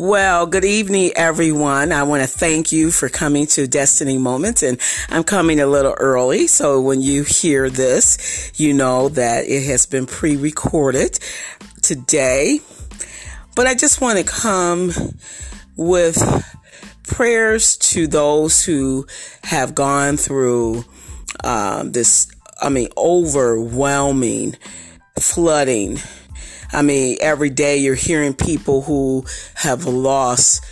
Well, good evening, everyone. I want to thank you for coming to Destiny Moments, and I'm coming a little early. So when you hear this, you know that it has been pre recorded today. But I just want to come with prayers to those who have gone through um, this, I mean, overwhelming flooding I mean, every day you're hearing people who have lost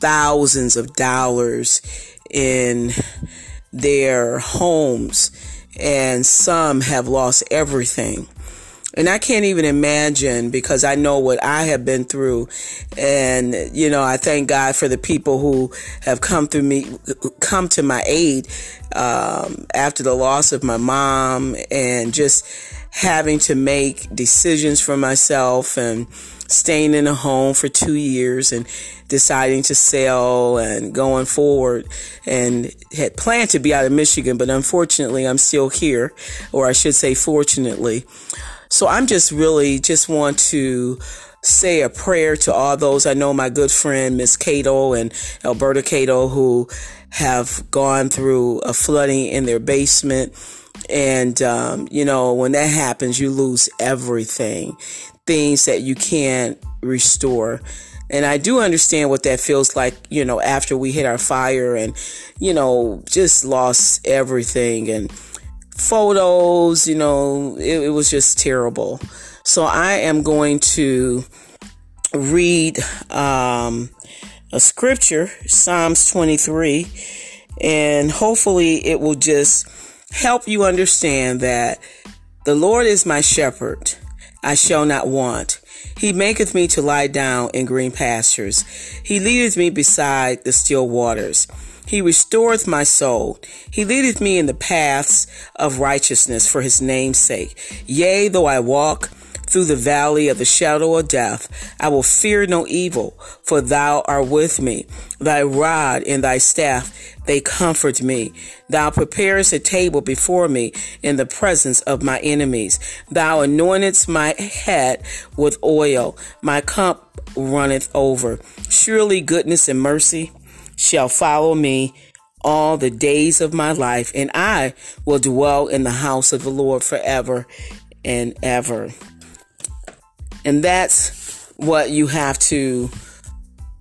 thousands of dollars in their homes, and some have lost everything. And I can't even imagine because I know what I have been through. And, you know, I thank God for the people who have come through me, come to my aid, um, after the loss of my mom and just having to make decisions for myself and staying in a home for two years and deciding to sell and going forward and had planned to be out of Michigan, but unfortunately I'm still here, or I should say fortunately. So I'm just really just want to say a prayer to all those. I know my good friend, Miss Cato and Alberta Cato, who have gone through a flooding in their basement and, um, you know, when that happens, you lose everything, things that you can't restore. And I do understand what that feels like, you know, after we hit our fire and, you know, just lost everything and photos, you know, it, it was just terrible. So I am going to read um, a scripture, Psalms 23, and hopefully it will just help you understand that the Lord is my shepherd, I shall not want. He maketh me to lie down in green pastures. He leadeth me beside the still waters. He restoreth my soul. He leadeth me in the paths of righteousness for his name's sake. Yea, though I walk through the valley of the shadow of death, I will fear no evil, for thou art with me. Thy rod and thy staff, they comfort me. Thou preparest a table before me in the presence of my enemies. Thou anointest my head with oil. My cup runneth over. Surely goodness and mercy shall follow me all the days of my life, and I will dwell in the house of the Lord forever and ever. And that's what you have to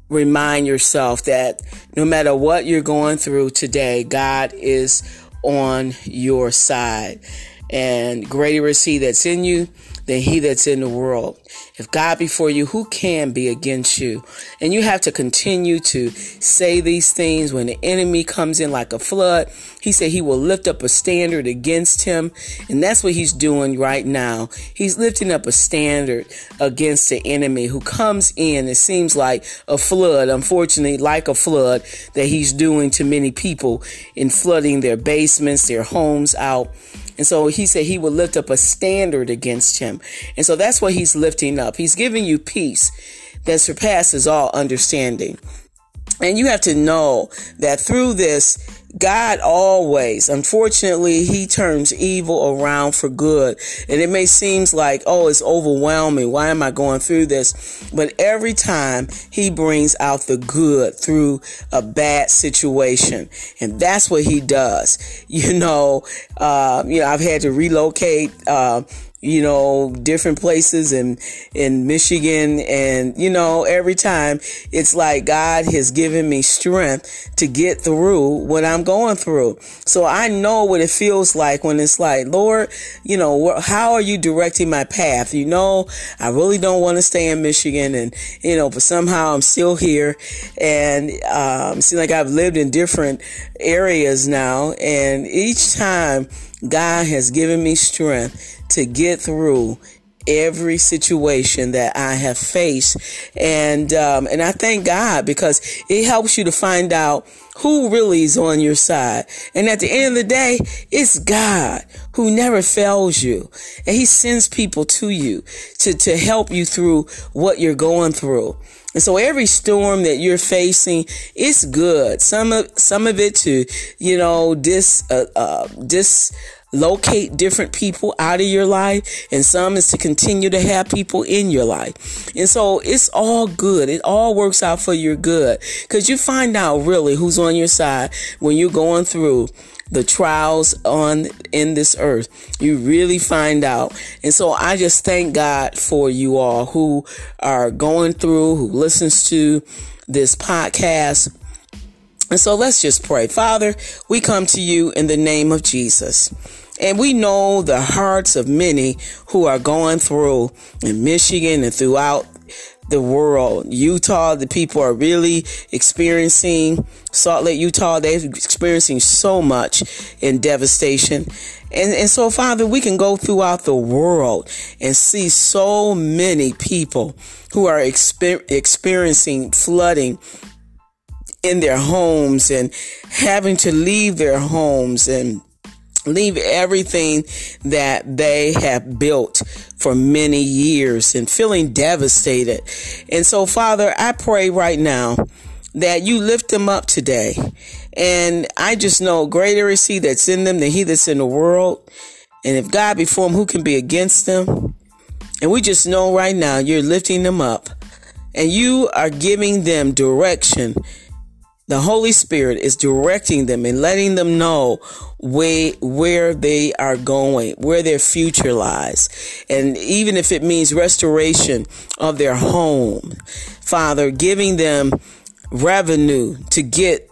remind yourself that no matter what you're going through today, God is on your side. And greater is He that's in you than he that's in the world. If God be for you, who can be against you? And you have to continue to say these things when the enemy comes in like a flood. He said he will lift up a standard against him. And that's what he's doing right now. He's lifting up a standard against the enemy who comes in. It seems like a flood, unfortunately, like a flood that he's doing to many people in flooding their basements, their homes out. And so he said he will lift up a standard against him. And so that's what he's lifting up. He's giving you peace that surpasses all understanding. And you have to know that through this, God always, unfortunately, he turns evil around for good. And it may seem like, oh, it's overwhelming. Why am I going through this? But every time he brings out the good through a bad situation. And that's what he does. You know, uh, you know, I've had to relocate, uh, you know, different places in, in Michigan. And, you know, every time it's like God has given me strength to get through what I'm going through. So I know what it feels like when it's like, Lord, you know, how are you directing my path? You know, I really don't want to stay in Michigan and, you know, but somehow I'm still here and, um, seem like I've lived in different areas now. And each time God has given me strength to get through every situation that I have faced. And, um, and I thank God because it helps you to find out who really is on your side. And at the end of the day, it's God who never fails you. And he sends people to you to, to help you through what you're going through. And so every storm that you're facing, it's good. Some of, some of it to, you know, dis, uh, uh, dis, locate different people out of your life, and some is to continue to have people in your life. And so it's all good. It all works out for your good because you find out really who's on your side when you're going through the trials on in this earth. You really find out. And so I just thank God for you all who are going through, who listens to this podcast and so let's just pray. Father, we come to you in the name of Jesus. And we know the hearts of many who are going through in Michigan and throughout the world. Utah, the people are really experiencing Salt Lake, Utah, they're experiencing so much in devastation. And, and so, Father, we can go throughout the world and see so many people who are exper- experiencing flooding in their homes and having to leave their homes and leave everything that they have built for many years and feeling devastated. And so, Father, I pray right now that you lift them up today. And I just know greater is he that's in them than he that's in the world. And if God before them, who can be against them? And we just know right now you're lifting them up and you are giving them direction the Holy Spirit is directing them and letting them know where, where they are going, where their future lies. And even if it means restoration of their home, Father, giving them revenue to get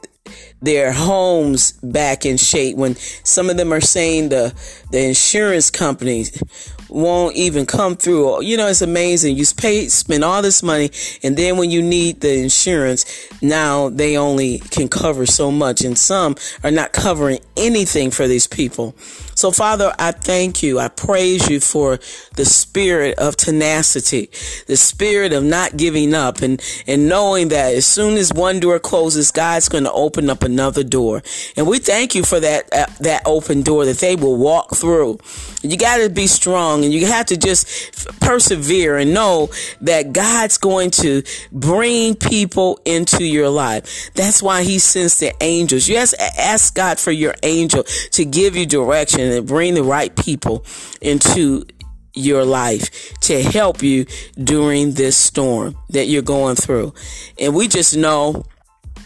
their homes back in shape when some of them are saying the the insurance companies won't even come through. You know, it's amazing. You pay, spend all this money, and then when you need the insurance, now they only can cover so much, and some are not covering anything for these people. So, Father, I thank you. I praise you for the spirit of tenacity, the spirit of not giving up and, and knowing that as soon as one door closes, God's going to open up another door. And we thank you for that, uh, that open door that they will walk through. You got to be strong and you have to just persevere and know that God's going to bring people into your life. That's why he sends the angels. You have to ask God for your angel to give you direction and bring the right people into your life to help you during this storm that you're going through. And we just know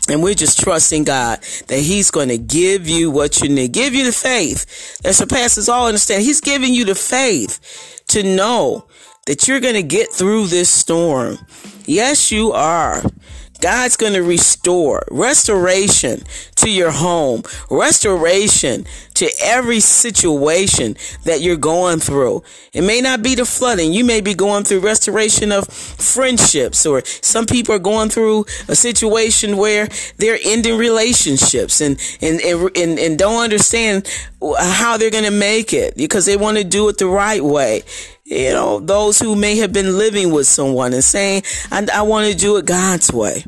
and we're just trusting God that He's going to give you what you need, give you the faith that surpasses all understanding. He's giving you the faith to know that you're going to get through this storm. Yes, you are. God's going to restore restoration to your home, restoration to every situation that you're going through. It may not be the flooding. You may be going through restoration of friendships or some people are going through a situation where they're ending relationships and, and, and, and don't understand how they're going to make it because they want to do it the right way you know, those who may have been living with someone and saying, I, I want to do it God's way.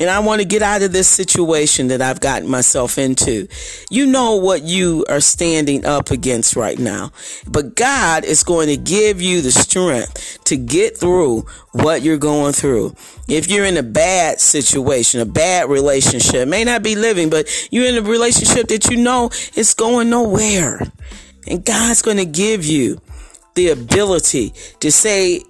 And I want to get out of this situation that I've gotten myself into. You know what you are standing up against right now. But God is going to give you the strength to get through what you're going through. If you're in a bad situation, a bad relationship, may not be living, but you're in a relationship that you know is going nowhere. And God's going to give you the ability to say,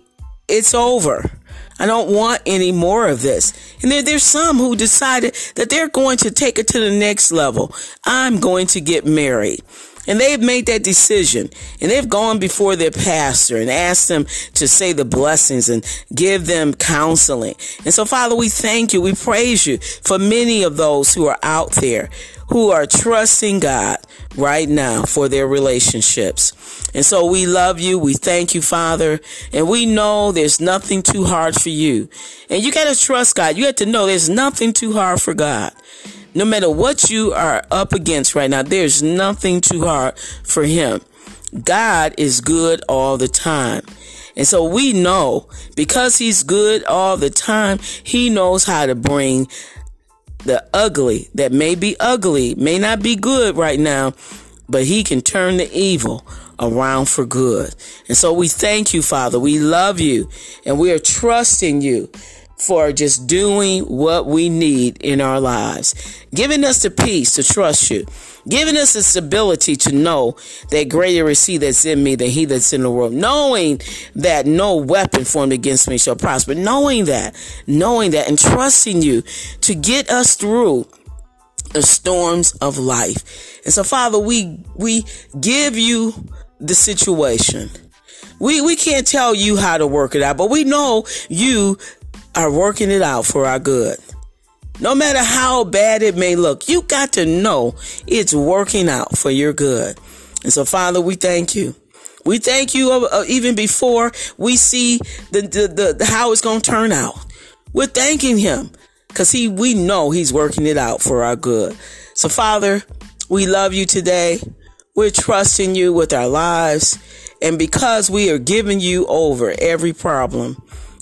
it's over. I don't want any more of this. And there, there's some who decided that they're going to take it to the next level. I'm going to get married. And they've made that decision and they've gone before their pastor and asked them to say the blessings and give them counseling. And so, Father, we thank you. We praise you for many of those who are out there who are trusting God right now for their relationships. And so we love you. We thank you, Father. And we know there's nothing too hard for you. And you got to trust God. You have to know there's nothing too hard for God. No matter what you are up against right now, there's nothing too hard for Him. God is good all the time. And so we know because He's good all the time, He knows how to bring the ugly that may be ugly, may not be good right now, but he can turn the evil around for good. And so we thank you, Father. We love you and we are trusting you for just doing what we need in our lives, giving us the peace to trust you, giving us the stability to know that greater is he that's in me than he that's in the world, knowing that no weapon formed against me shall prosper, knowing that, knowing that, and trusting you to get us through the storms of life. And so, Father, we, we give you the situation. We, we can't tell you how to work it out, but we know you are working it out for our good. No matter how bad it may look, you got to know it's working out for your good. And so, Father, we thank you. We thank you uh, uh even before we see the, the, the how it's going to turn out. We're thanking him because he, we know he's working it out for our good. So, Father, we love you today. We're trusting you with our lives. And because we are giving you over every problem,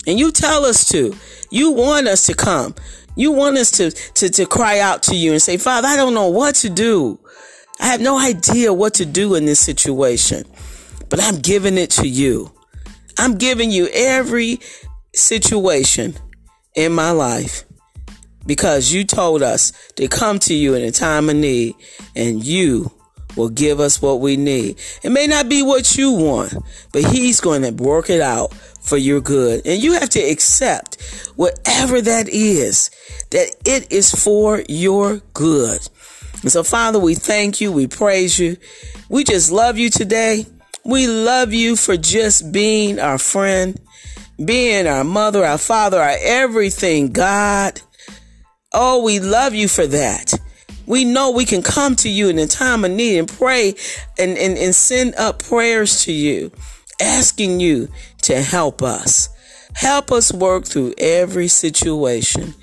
and you tell us to. You want us to come. You want us to, to, to cry out to you and say, Father, I don't know what to do. I have no idea what to do in this situation, but I'm giving it to you. I'm giving you every situation in my life because you told us to come to you in a time of need and you will give us what we need. It may not be what you want, but he's going to work it out for your good. And you have to accept whatever that is, that it is for your good. And so, Father, we thank you. We praise you. We just love you today. We love you for just being our friend, being our mother, our father, our everything, God. Oh, we love you for that. We know we can come to you in a time of need and pray and, and, and send up prayers to you asking you to help us. Help us work through every situation.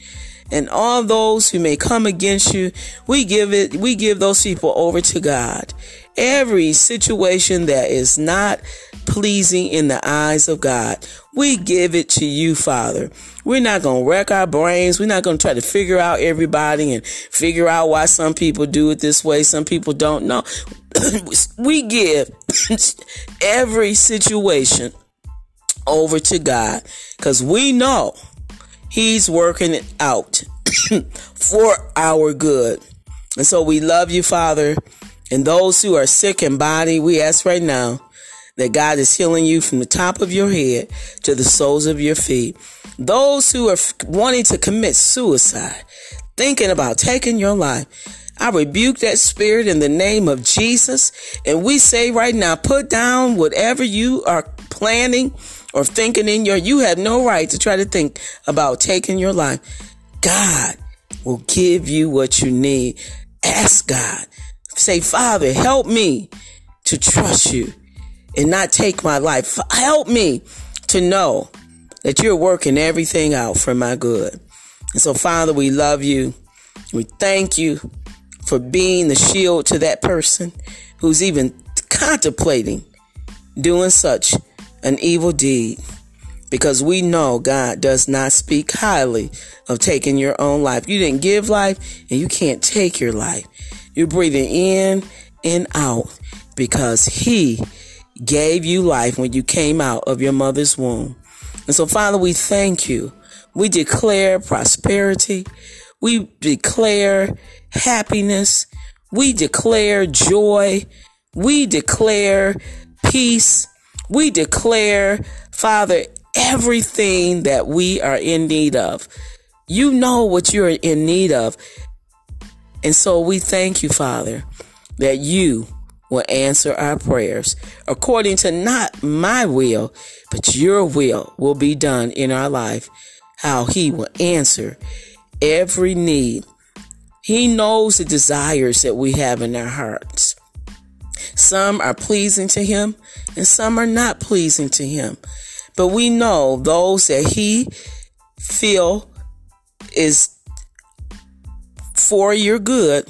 And all those who may come against you, we give it, we give those people over to God. Every situation that is not pleasing in the eyes of God, we give it to you, Father. We're not going to wreck our brains. We're not going to try to figure out everybody and figure out why some people do it this way, some people don't know. we give every situation over to God because we know He's working it out for our good. And so we love you, Father. And those who are sick in body, we ask right now that God is healing you from the top of your head to the soles of your feet. Those who are wanting to commit suicide, thinking about taking your life, I rebuke that spirit in the name of Jesus. And we say right now, put down whatever you are planning or thinking in your, you have no right to try to think about taking your life. God will give you what you need. Ask God. Say, Father, help me to trust you and not take my life. Help me to know that you're working everything out for my good. And so, Father, we love you. We thank you for being the shield to that person who's even contemplating doing such an evil deed. Because we know God does not speak highly of taking your own life. You didn't give life and you can't take your life. You're breathing in and out because He gave you life when you came out of your mother's womb. And so, Father, we thank you. We declare prosperity. We declare happiness. We declare joy. We declare peace. We declare, Father, everything that we are in need of. You know what you're in need of. And so we thank you, Father, that you will answer our prayers according to not my will, but your will will be done in our life. How he will answer every need. He knows the desires that we have in our hearts. Some are pleasing to him and some are not pleasing to him. But we know those that he feel is for your good,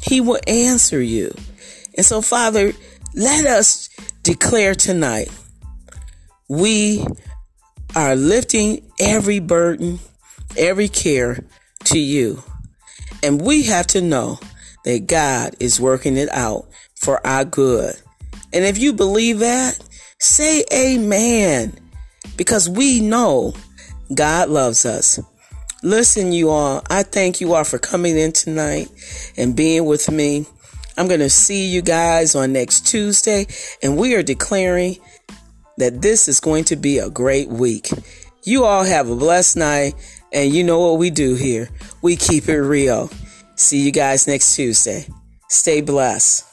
he will answer you. And so, Father, let us declare tonight we are lifting every burden, every care to you. And we have to know that God is working it out for our good. And if you believe that, say amen. Because we know God loves us. Listen, you all, I thank you all for coming in tonight and being with me. I'm going to see you guys on next Tuesday, and we are declaring that this is going to be a great week. You all have a blessed night, and you know what we do here. We keep it real. See you guys next Tuesday. Stay blessed.